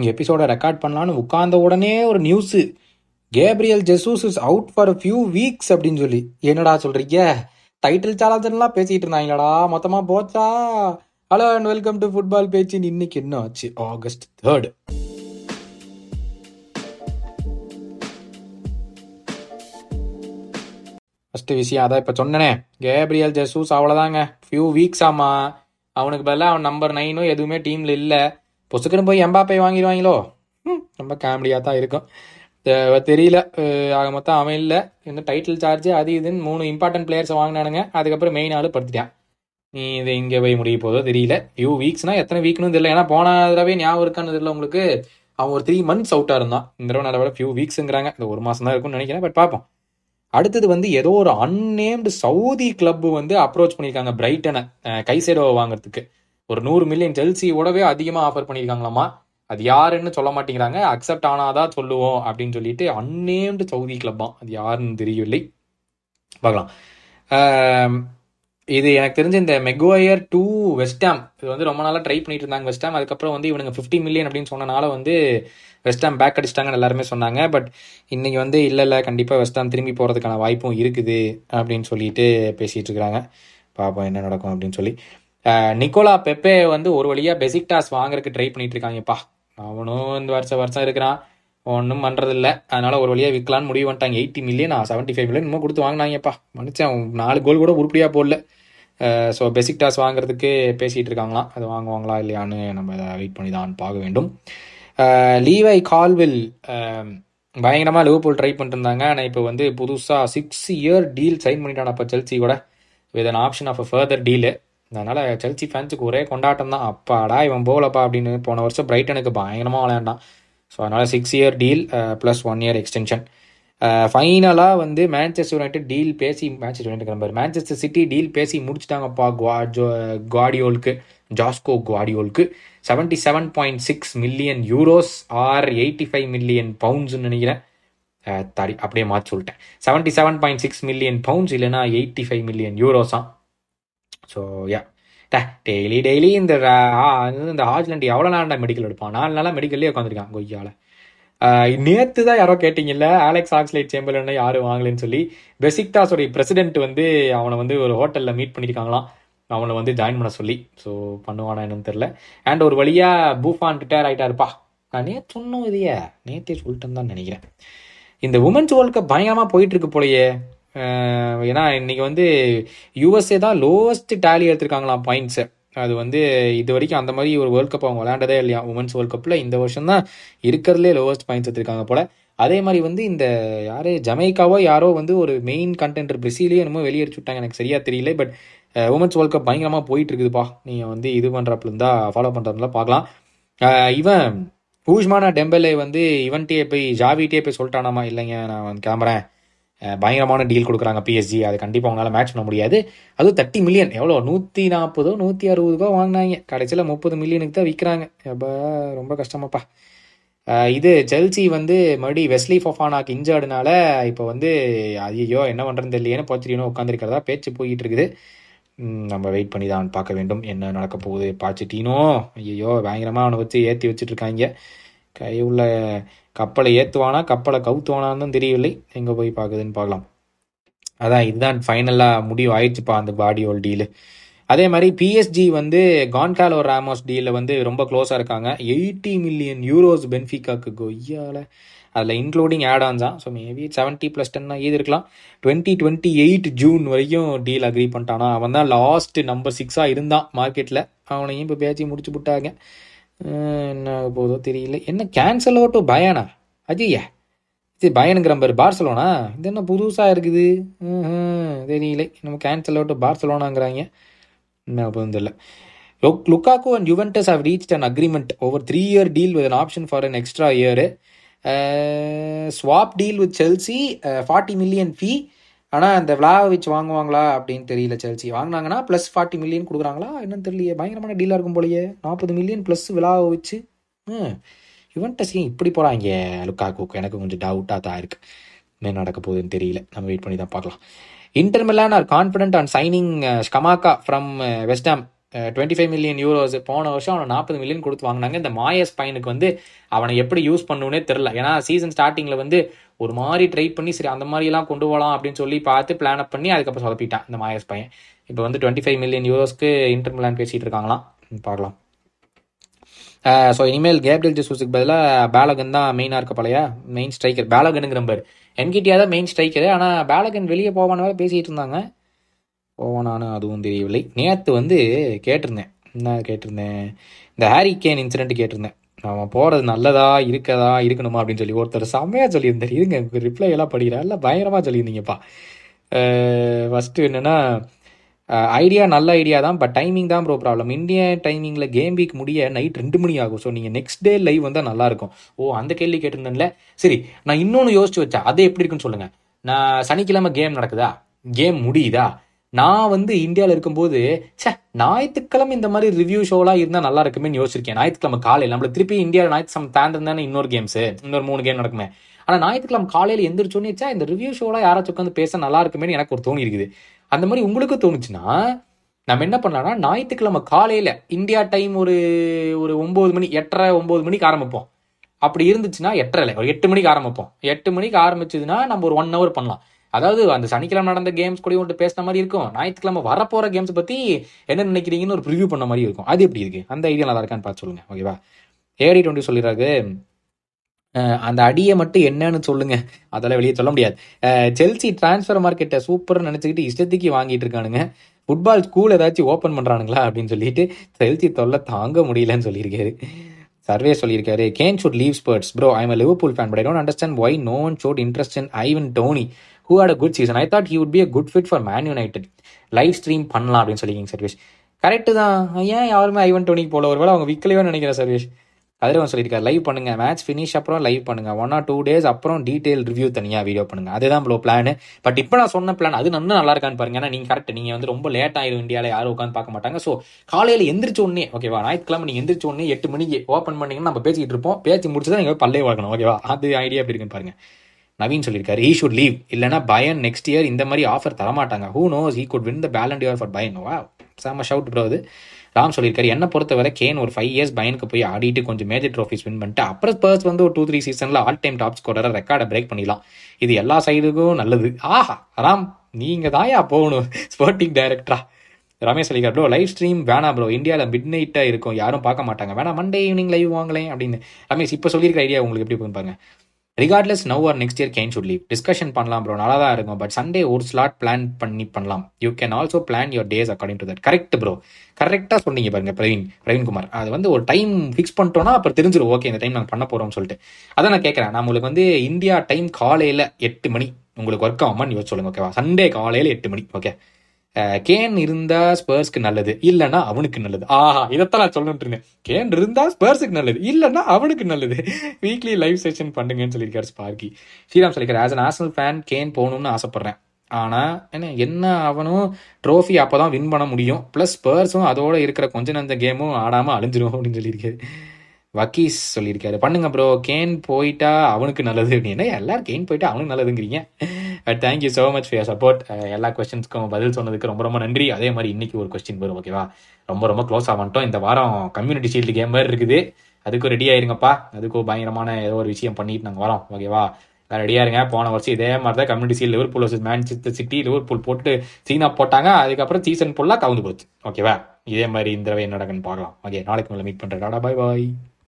எபிசோடை ரெக்கார்ட் பண்ணலான்னு உட்கார்ந்த உடனே ஒரு news Gabriel Jesus is out for few weeks அப்படின்னு சொல்லி. என்னடா சொல்கிறீங்க டைட்டில் சேலஞ்சர்லாம் பேசிகிட்டு இருந்தாங்களடா? மொத்தமாக போச்சா? Hello and welcome to football பேச்சு. இன்னைக்கு என்ன ஆச்சு? ஆகஸ்ட் தேர்டு ஃபஸ்ட்டு விஷயம் அதான் இப்போ சொன்னனே. கேப்ரியல் ஜெசூஸ் அவ்வளோதாங்க ஃபியூ வீக்ஸ் ஆமா. அவனுக்கு பதிலாக அவன் நம்பர் நைனும் எதுவுமே டீமில் இல்லை. பொசுக்குன்னு போய் எம்பாப்பை வாங்கிடுவாங்களோ? ம், ரொம்ப காமெடியாக தான் இருக்கும். தெரியல. ஆக மொத்தம் அவன் இல்லை. இந்த டைட்டில் சார்ஜ் அது இதுன்னு மூணு இம்பார்ட்டன்ட் பிளேயர்ஸை வாங்கினானுங்க. அதுக்கப்புறம் மெயின் ஆள் படுத்துட்டான். நீ இது இங்கே போய் முடிய போதோ தெரியல. ஃபியூ வீக்ஸ்னால் எத்தனை வீக்னு தெரியல. ஏன்னா போன தடவை ஞாபகம் இருக்கான்னு தெரியல உங்களுக்கு. அவன் ஒரு த்ரீ மந்த்ஸ் அவுட்டாக இருந்தான். இந்த தடவை நல்ல ஃபியூ வீக்ஸுங்கிறாங்க இந்த ஒரு மாதம் தான் இருக்கும்னு நினைக்கிறேன். பட் பார்ப்போம். அடுத்தது வந்து ஏதோ ஒரு அன்னேம்டு சவுதி கிளப் வந்து அப்ரோச் பண்ணியிருக்காங்க பிரைட்டனை கைசேடோ வாங்குறதுக்கு. ஒரு நூறு மில்லியன் செல்சியோடவே அதிகமாக ஆஃபர் பண்ணியிருக்காங்களாமா அது யாருன்னு சொல்ல மாட்டேங்கிறாங்க. அக்செப்ட் ஆனாதான் சொல்லுவோம் அப்படின்னு சொல்லிட்டு அன்னேம்டு சவுதி கிளப்பாம் அது யாருன்னு தெரியவில்லை. பார்க்கலாம். இது எனக்கு தெரிஞ்ச இந்த மெக்வாயர் டூ வெஸ்டாம் இது வந்து ரொம்ப நாளாக ட்ரை பண்ணிட்டு இருந்தாங்க வெஸ்டாம் அதுக்கப்புறம் வந்து இவனுங்க ஃபிஃப்டி மில்லியன் அப்படின்னு சொன்னனால வந்து வெஸ்டாம் பேக் அடிச்சிட்டாங்கன்னு எல்லாருமே சொன்னாங்க. பட் இன்னைக்கு வந்து இல்லை இல்லை கண்டிப்பாக வெஸ்டாம் திரும்பி போகிறதுக்கான வாய்ப்பும் இருக்குது அப்படின்னு சொல்லிட்டு பேசிகிட்டு இருக்கிறாங்க. பார்ப்போம் என்ன நடக்கும் அப்படின்னு சொல்லி. நிக்கோலா பெப்பே வந்து ஒரு வழியாக பெசிக் டாஸ் வாங்குறதுக்கு ட்ரை பண்ணிட்டு இருக்காங்கப்பா. அவனும் இந்த வருஷம் வருஷம் இருக்கிறான். ஒன்றும் பண்ணுறதில்ல அதனால ஒரு வழியாக விற்கலான்னு முடிவு பண்ணிட்டாங்க. Eighty million seventy five million இன்னும் கொடுத்து வாங்கினாங்கப்பா. மனுஷன் நாலு கோல் கூட உருப்படியாக போடல. ஸோ பெசிக் டாஸ் வாங்குறதுக்கு பேசிகிட்டு இருக்காங்களாம். அது வாங்குவாங்களா இல்லையான்னு நம்ம வெயிட் பண்ணி தான் பார்க்க வேண்டும். லீவை கால்வில் பயங்கரமாக லிவர்பூல் ட்ரை பண்ணிருந்தாங்க ஆனால் இப்போ வந்து புதுசாக சிக்ஸ் இயர் டீல் சைன் பண்ணிட்டான் அப்போ செல்சி கூட. With an option of a further deal அதனால் செல்சி ஃபேன்ஸுக்கு ஒரே கொண்டாட்டம் தான் அப்பாடா இவன் போகலப்பா அப்படின்னு போன வருஷம் பிரைட்டனுக்கு பயங்கரமாக விளையாண்டான். ஸோ அதனால் six year deal plus one year extension ஃபைனலாக வந்து மேன்செஸ்டர் யுனைடெட் டீல் பேசி Manchester United number Manchester City deal பேசி முடிச்சிட்டாங்கப்பா குவாஜோ குவாடியோலுக்கு Josko குவாடியோலுக்கு seventy seven point six million euros or eighty five million பவுண்ட்ஸ்னு நினைக்கிறேன். Uh, தடி தாடி அப்படியே மாற்றி சொல்லிட்டேன். Seventy seven point six million pounds இல்லைனா எயிட்டி ஃபைவ் மில்லியன் யூரோஸாம் ஸோ யா டெய்லி டெய்லி இந்த ஆ, இந்த ஹாஜ்லண்ட் எவ்வளோ நாள் மெடிக்கல் எடுப்பான் நாலு நாளாக மெடிக்கல்லே உட்காந்துருக்கான் கொய்யால. நேற்று தான் யாரோ கேட்டிங்கல்ல ஆலெக்ஸ் ஆக்ஸ்லைட் சேம்பர்லன்னு யாரும் வாங்கலைன்னு சொல்லி பெசிக்தாஸோடைய பிரசிடென்ட் வந்து அவனை வந்து ஒரு ஹோட்டலில் மீட் பண்ணியிருக்காங்களாம் அவனை வந்து ஜாயின் பண்ண சொல்லி. ஸோ பண்ணுவானா என்னன்னு தெரில அண்ட் ஒரு வழியாக பூஃபான் ரிட்டையர் ஆகிட்டாருப்பா நான் நேற்று சொன்னோம் இதையே. நேற்றே சொல்லிட்டேன்னு தான் நினைக்கிறேன். இந்த உமன்ஸ் வேர்ல்டு கப் பயங்கரமாக போயிட்டு இருக்கு போலயே. ஏன்னா இன்னைக்கு வந்து யூஎஸ்ஏ தான் லோவஸ்ட் டேலி எடுத்திருக்காங்களாம் பாயிண்ட்ஸை அது வந்து இது வரைக்கும் அந்த மாதிரி ஒரு வேர்ல்ட் கப் அவங்க விளையாண்டதே இல்லையா? உமன்ஸ் வேர்ல்ட் கப்பில் இந்த வருஷம் தான் இருக்கிறதுலே லோவஸ்ட் பாயிண்ட்ஸ் எடுத்திருக்காங்க போல. அதே மாதிரி வந்து இந்த யாரு ஜமைக்காவோ யாரோ வந்து ஒரு மெயின் கண்டென்டர் பிரசீலையும் என்னமோ வெளியேறிச்சு விட்டாங்க எனக்கு சரியா தெரியல பட் உமன்ஸ் வேர்ல்ட் கப் பயங்கரமாக போயிட்டு இருக்குதுப்பா நீங்கள் வந்து இது பண்ணுறப்பல இருந்தால் ஃபாலோ பண்ணுறதுல பார்க்கலாம். இவன் ஊஷ்மானா டெம்பலே வந்து இவன்ட்டே போய் ஜாவிட்டே போய் சொல்லிட்டானாமா? இல்லைங்க நான் வந்து கிளம்புறேன். பயங்கரமான டீல் கொடுக்குறாங்க பிஎஸ்ஜி அது கண்டிப்பாக அவங்களால மேட்ச் பண்ண முடியாது. அதுவும் தேர்ட்டி மில்லியன் எவ்வளோ? நூற்றி நாற்பதோ நூற்றி அறுபதுக்கோ வாங்கினாங்க. கடைசியில் முப்பது மில்லியனுக்கு தான் விற்கிறாங்க அப்போ ரொம்ப கஷ்டமாப்பா. இது ஜெல்சி வந்து மறுபடியும் வெஸ்லி ஃபொஃபானாக்கு இன்ஜர்டுனால இப்போ வந்து ஐயோ என்ன பண்ணுறதுன்னு தெரியலையேன்னு போச்சிரியோன்னு உட்காந்துருக்கிறதா பேச்சு போய்கிட்டு இருக்குது. நம்ம வெயிட் பண்ணி தான் பார்க்க வேண்டும். என்ன நடக்க போகுது? பாச்சிட்டீனோ? ஐயோ பயங்கரமாக அவனை வச்சு ஏற்றி வச்சுட்டு இருக்காங்க. கை உள்ள கப்பலை ஏற்றுவானா கப்பலை கவுத்துவானான்னு தெரியவில்லை. எங்கே போய் பார்க்குதுன்னு பார்க்கலாம். அதான் இதுதான் ஃபைனலாக முடிவு ஆயிடுச்சுப்பா அந்த பாடியோல் டீலு அதே மாதிரி பிஎஸ்ஜி வந்து கான்காலோ ராமோஸ் டீலில் வந்து ரொம்ப க்ளோஸாக இருக்காங்க. எயிட்டி மில்லியன் யூரோஸ் பென்ஃபிகாக்கு கொய்யால. அதில் இன்க்ளூடிங் ஆட் ஆன்ஸ் தான் ஸோ மேபி செவன்ட்டி ப்ளஸ் டென்னா இது இருக்கலாம். டுவெண்ட்டி டுவெண்ட்டி எயிட் ஜூன் வரைக்கும் டீல் அக்ரி பண்ணிட்டானா. அவன் தான் லாஸ்ட் நம்பர் சிக்ஸாக இருந்தான் மார்க்கெட்டில் அவனையும் இப்போ பேச்சு முடிச்சு விட்டாங்க என்ன ஆக போதோ தெரியல. என்ன கேன்சல் டு பயானா அஜய்யா இது பயனுங்கிற பாரு பார்சலோனா இது என்ன புதுசாக இருக்குது? தெரியல. நம்ம கேன்சல் அவுட் பார்சலோனாங்கிறாங்க என்ன போதும் தெரியல. Look Lukaku and Juventus have reach an agreement over three year deal with an option for an extra year swap deal with Chelsea forty million fee ஆனால் அந்த விளாவிச் வாங்குவாங்களா அப்படின்னு தெரியல செல்சி. வாங்கினாங்கன்னா ப்ளஸ் ஃபார்ட்டி மில்லியன் கொடுக்குறாங்களா? என்னன்னு தெரியலையே. பயங்கரமான டீலாக இருக்கும் போலயே. நாற்பது மில்லியன் ப்ளஸ் விளாவிச்சு ம் யுவென்டஸ் ஏன் இப்படி போகிறாங்க லுக்காக்கு எனக்கு கொஞ்சம் டவுட்டாக தான் இருக்குது என்ன நடக்க போகுதுன்னு தெரியல. நம்ம வெயிட் பண்ணி தான் பார்க்கலாம். Inter Milan are confident on signing Scamacca from West Ham twenty five million euros போன வருஷம் அவனை நாற்பது மில்லியன் கொடுத்து வாங்கினாங்க. இந்த மாயஸ் பையனுக்கு வந்து அவனை எப்படி யூஸ் பண்ணுனே தெரில ஏன்னா சீசன் ஸ்டார்டிங்கில் வந்து ஒரு மாதிரி ட்ரை பண்ணி சரி அந்த மாதிரிலாம் கொண்டு போகலாம் அப்படின்னு சொல்லி பார்த்து பிளான் அப் பண்ணி அதுக்கப்புறம் சொதப்பிட்டான் இந்த மாயஸ் பையன். இப்போ வந்து டுவெண்ட்டி ஃபைவ் மில்லியன் யூரோஸ்க்கு இன்டர் மிலான் பேசிகிட்டு இருக்காங்களாம். பார்க்கலாம். ஸோ இனிமேல் கேப்ரியல் ஜெசூஸுக்கு பதிலாக பேலகன் தான் மெயினாக இருக்க பழையா மெயின் ஸ்ட்ரைக்கர் பேலகனுங்கிற நம்பர் என்கிட்டயா தான் மெயின் ஸ்ட்ரைக்கர் ஆனால் பேலகன் வெளியே போவான பேசிகிட்டு இருந்தாங்க. போவானான்னு அதுவும் தெரியவில்லை. நேற்று வந்து கேட்டிருந்தேன். என்ன கேட்டிருந்தேன்? இந்த ஹாரி கேன் இன்சிடென்ட் கேட்டிருந்தேன். அவன் போகிறது நல்லதா இருக்கதா இருக்கணுமா அப்படின்னு சொல்லி ஒருத்தர் செம்மையாக சொல்லியிருந்தார். இருங்க ரிப்ளை எல்லாம் படிக்கிறா இல்லை பயங்கரமாக சொல்லியிருந்தீங்கப்பா. ஃபஸ்ட்டு என்னென்னா ஐடியா நல்ல ஐடியா தான் பட் டைமிங் தான் ப்ரோ ப்ராப்ளம் இந்தியன் டைமிங்கில் கேம் வீக் முடிய நைட் ரெண்டு மணி ஆகும். ஸோ நீங்கள் நெக்ஸ்ட் டே லைவ் வந்தால் நல்லாயிருக்கும் ஓ அந்த கேள்வி கேட்டிருந்தேன்ல. சரி நான் இன்னொன்று யோசிச்சு வச்சேன். அது எப்படி இருக்குன்னு சொல்லுங்கள் நான் சனிக்கிழமை கேம் நடக்குதா? கேம் முடியுதா? நான் வந்து இந்தியாவில் இருக்கும்போது ச்சே ஞாயிற்றுக்கிழமை இந்த மாதிரி ரிவ்யூ ஷோலாம் இருந்தால் நல்லா இருக்குமேன்னு யோசிச்சிருக்கேன். ஞாயிற்றுக்கிழமை காலையில் நம்மள திருப்பி இந்தியாவில் ஞாயிற்றுக்கிழமை தாண்டது தானே இன்னொரு கேம்ஸு இன்னொரு மூணு கேம் நடக்குமே. ஆனால் ஞாயிற்றுக்கிழமை காலையில் எந்திரிச்சோன்னே இந்த ரிவ்யூ ஷோலாம் யாராச்சும் உட்காந்து பேச நல்லா இருக்குமேன்னு எனக்கு ஒரு தோணி இருக்குது. அந்த மாதிரி உங்களுக்கு தோணுச்சுன்னா நம்ம என்ன பண்ணலாம்னா ஞாயிற்றுக்கிழமை காலையில் இந்தியா டைம் ஒரு ஒரு ஒம்பது மணி எட்டரை ஒம்பது மணிக்கு ஆரம்பிப்போம். அப்படி இருந்துச்சுன்னா எட்டரை ஒரு எட்டு மணிக்கு ஆரம்பிப்போம். எட்டு மணிக்கு ஆரம்பிச்சதுன்னா நம்ம ஒரு ஒன் ஹவர் பண்ணலாம். அதாவது அந்த சனிக்கிழமை நடந்த கேம்ஸ் கூட ஒன்று பேசின மாதிரி இருக்கும். ஞாயிற்றுக்கிழமை வரப்போகிற கேம்ஸ் பற்றி என்ன நினைக்கிறீங்கன்னு ஒரு ப்ரிவியூ பண்ண மாதிரி இருக்கும். அது எப்படி இருக்கு? அந்த ஐடியா நல்லா இருக்கான்னு பார்த்து சொல்லுங்க. ஓகேவா ஏடி டுவெண்ட்டி சொல்லிடுறாரு. அந்த அடியை மட்டும் என்னன்னு சொல்லுங்க. அதெல்லாம் வெளியே சொல்ல முடியாது. செல்சி டிரான்ஸ்ஃபர் மார்க்கெட்டை சூப்பர்னு நினச்சிக்கிட்டு இஷ்டத்துக்கு வாங்கிட்டு இருக்கானுங்க. ஃபுட்பால் ஸ்கூல் ஏதாச்சும் ஓப்பன் பண்ணுறானுங்களா அப்படின்னு சொல்லிட்டு செல்சி தொல்லை தாங்க முடியலன்னு சொல்லியிருக்காரு. சர்வே சொல்லியிருக்காரு. Kane should leave Spurs bro I Liverpool fan but I don't understand why no one showed interest in Ivan Toney who had a good season I thought he would be a good fit for Man United live stream பண்ணலாம் அப்படின்னு சொல்லிக்கிங்க Sarvesh. Correct தான். ஏன் யாருமே Ivan டோனிக்கு போல? ஒருவேளை அவங்க விற்கலையோ நினைக்கிறேன் சர்வேஷ். கதிரவன் சொல்லியிருக்காரு லைவ் பண்ணுங்க. மேட்ச் ஃபினிஷ் அப்புறம் லைவ் பண்ணுங்க. ஒன் ஆர் டூ டேஸ் அப்புறம் டீடைல் ரிவ்யூ தனியாக வீடியோ பண்ணுங்க. அதுதான் ப்ளோ பிளான் பட் இப்போ நான் சொன்ன பிளான் அது இன்னும் நல்லா இருக்கான்னு பாருங்க. ஏன்னா நீங்க கரெக்ட் நீங்க வந்து ரொம்ப லேட் ஆயிரும் இந்தியாவில் யாரும் உட்காந்து பார்க்க மாட்டாங்க. ஸோ காலையில் எந்திரிச்ச உடனே ஓகேவா ஞாயிற்றுக்கிழமை நீங்கள் எந்திரிச்ச உடனே எட்டு மணிக்கு ஓப்பன் பண்ணீங்கன்னா நம்ம பேசிக்கிட்டு இருப்போம். பேசி முடிச்சு தான் நீங்கள் பல்லே வளர்க்கணும் ஓகேவா அது ஐடியா எப்படி இருக்குன்னு பாருங்க. நவீன் சொல்லியிருக்காரு ஈ ஷுட் லீவ் இல்லைனா பயன் நெக்ஸ்ட் இயர் இந்த மாதிரி ஆஃபர் தரமாட்டாங்க. Who knows he could win the Ballon d'Or for பயன் வா செம்ம ஷவுட் ப்ரோ அது. ராம் சொல்லியிருக்காரு என்ன பொறுத்தவரை கேன் ஒரு ஃபைவ் இயர்ஸ் பயனுக்கு போய் ஆடிட்டு கொஞ்சம் மேஜர் ட்ராஃபிஸ் வின் பண்ணிட்டு அப்புறம் ஸ்பர்ஸ் வந்து ஒரு டூ த்ரீ சீசனில் ஆல் டைம் டாப் ஸ்கோரரை ரெக்கார்டை பிரேக் பண்ணிடலாம். இது எல்லா சைடுக்கும் நல்லது. ஆஹா ராம் நீங்கள் தாயா போகணும் ஸ்போர்ட்டிங் டைரக்டரா ரமேஷ் சொல்லிக்கார் ப்ரோ லைவ் ஸ்ட்ரீம் வேணாம் ப்ரோ இந்தியாவில் மிட் நைட்டாக இருக்கும். யாரும் பார்க்க மாட்டாங்க. வேணா மண்டே ஈவினிங் லைவ் வாங்கலேன் அப்படின்னு. ரமேஷ் இப்போ சொல்லியிருக்க ஐடியா உங்களுக்கு எப்படி பண்ணுவாங்க பாருங்க. Regardless now or next year Kane should leave discussion பண்ணலாம் ப்ரோ நல்லா தான் இருக்கும். பட் சண்டே ஒரு ஸ்லாட் பிளான் பண்ணி பண்ணலாம். You can also plan your days according to that correct bro கரெக்டாக சொன்னீங்க பாருங்க பிரவீன். பிரவீன்குமார் அது வந்து ஒரு டைம் ஃபிக்ஸ் பண்ணிட்டோம்னா அப்புறம் தெரிஞ்சிடும் ஓகே இந்த டைம் நாங்கள் பண்ண போகிறோம்னு சொல்லிட்டு. அதான் நான் கேட்குறேன் நான் உங்களுக்கு வந்து இந்தியா டைம் காலையில் எட்டு மணி. உங்களுக்கு ஒர்க் ஆகுமான்னு யோசிச்சு சொல்லுங்க ஓகேவா சண்டே காலையில் எட்டு மணி ஓகே கேன் இருந்தா ஸ்பர்ஸ்க்கு நல்லது இல்லைன்னா அவனுக்கு நல்லது. ஆஹா இதைத்தான் நான் சொல்லணும்னு இருந்தேன் கேன் இருந்தா ஸ்பர்ஸுக்கு நல்லது இல்லைன்னா அவனுக்கு நல்லது. வீக்லி லைவ் செஷன் பண்ணுங்கன்னு சொல்லியிருக்காரு ஸ்பார்க்கி ஸ்ரீராம் சொல்லியிருக்காரு as an Arsenal fan Kane போகணும்னு ஆசைப்படுறேன். ஆனால் என்ன என்ன அவனும் ட்ரோஃபி அப்போ தான் வின் பண்ண முடியும். ப்ளஸ் ஸ்பர்ஸும் அதோட இருக்கிற கொஞ்ச நஞ்ச கேமும் ஆடாமல் அழிஞ்சிரும் அப்படின்னு சொல்லியிருக்காரு. வக்கீஸ் சொல்லியிருக்காரு. பண்ணுங்க ப்ரோ கேன் போயிட்டா அவனுக்கு நல்லது அப்படின்னா. எல்லாரும் கேன் போயிட்டா அவனுக்கு நல்லதுங்கிறீங்க. But thank you so much for support எல்லா கொஸ்டின்ஸ்க்கும் பதில் சொன்னதுக்கு ரொம்ப ரொம்ப நன்றி. அதே மாதிரி இன்னைக்கு ஒரு கொஸ்டின் வரும் ஓகேவா ரொம்ப ரொம்ப க்ளோஸ் ஆகட்டும் இந்த வாரம் கம்யூனிட்டி ஷீல்டு கேம் மாதிரி இருக்குது. அதுக்கும் ரெடி ஆயிருங்கப்பா. அதுக்கும் பயங்கரமான ஏதோ ஒரு விஷயம் பண்ணிட்டு நாங்கள் வரோம் ஓகேவா ரெடியாக இருங்க. போன வருஷம் இதே மாதிரி தான் community shield Liverpool versus Manchester City Liverpool போட்டு சீனா போட்டாங்க. அதுக்கப்புறம் சீசன் ஃபுல்லாக கவுந்து போச்சு ஓகேவா இதே மாதிரி இந்த தடவை என்ன நடக்குன்னு பார்க்கலாம். ஓகே நாளைக்கு உங்களை மீட் பண்ணுறேன் டாடா பாய் பாய்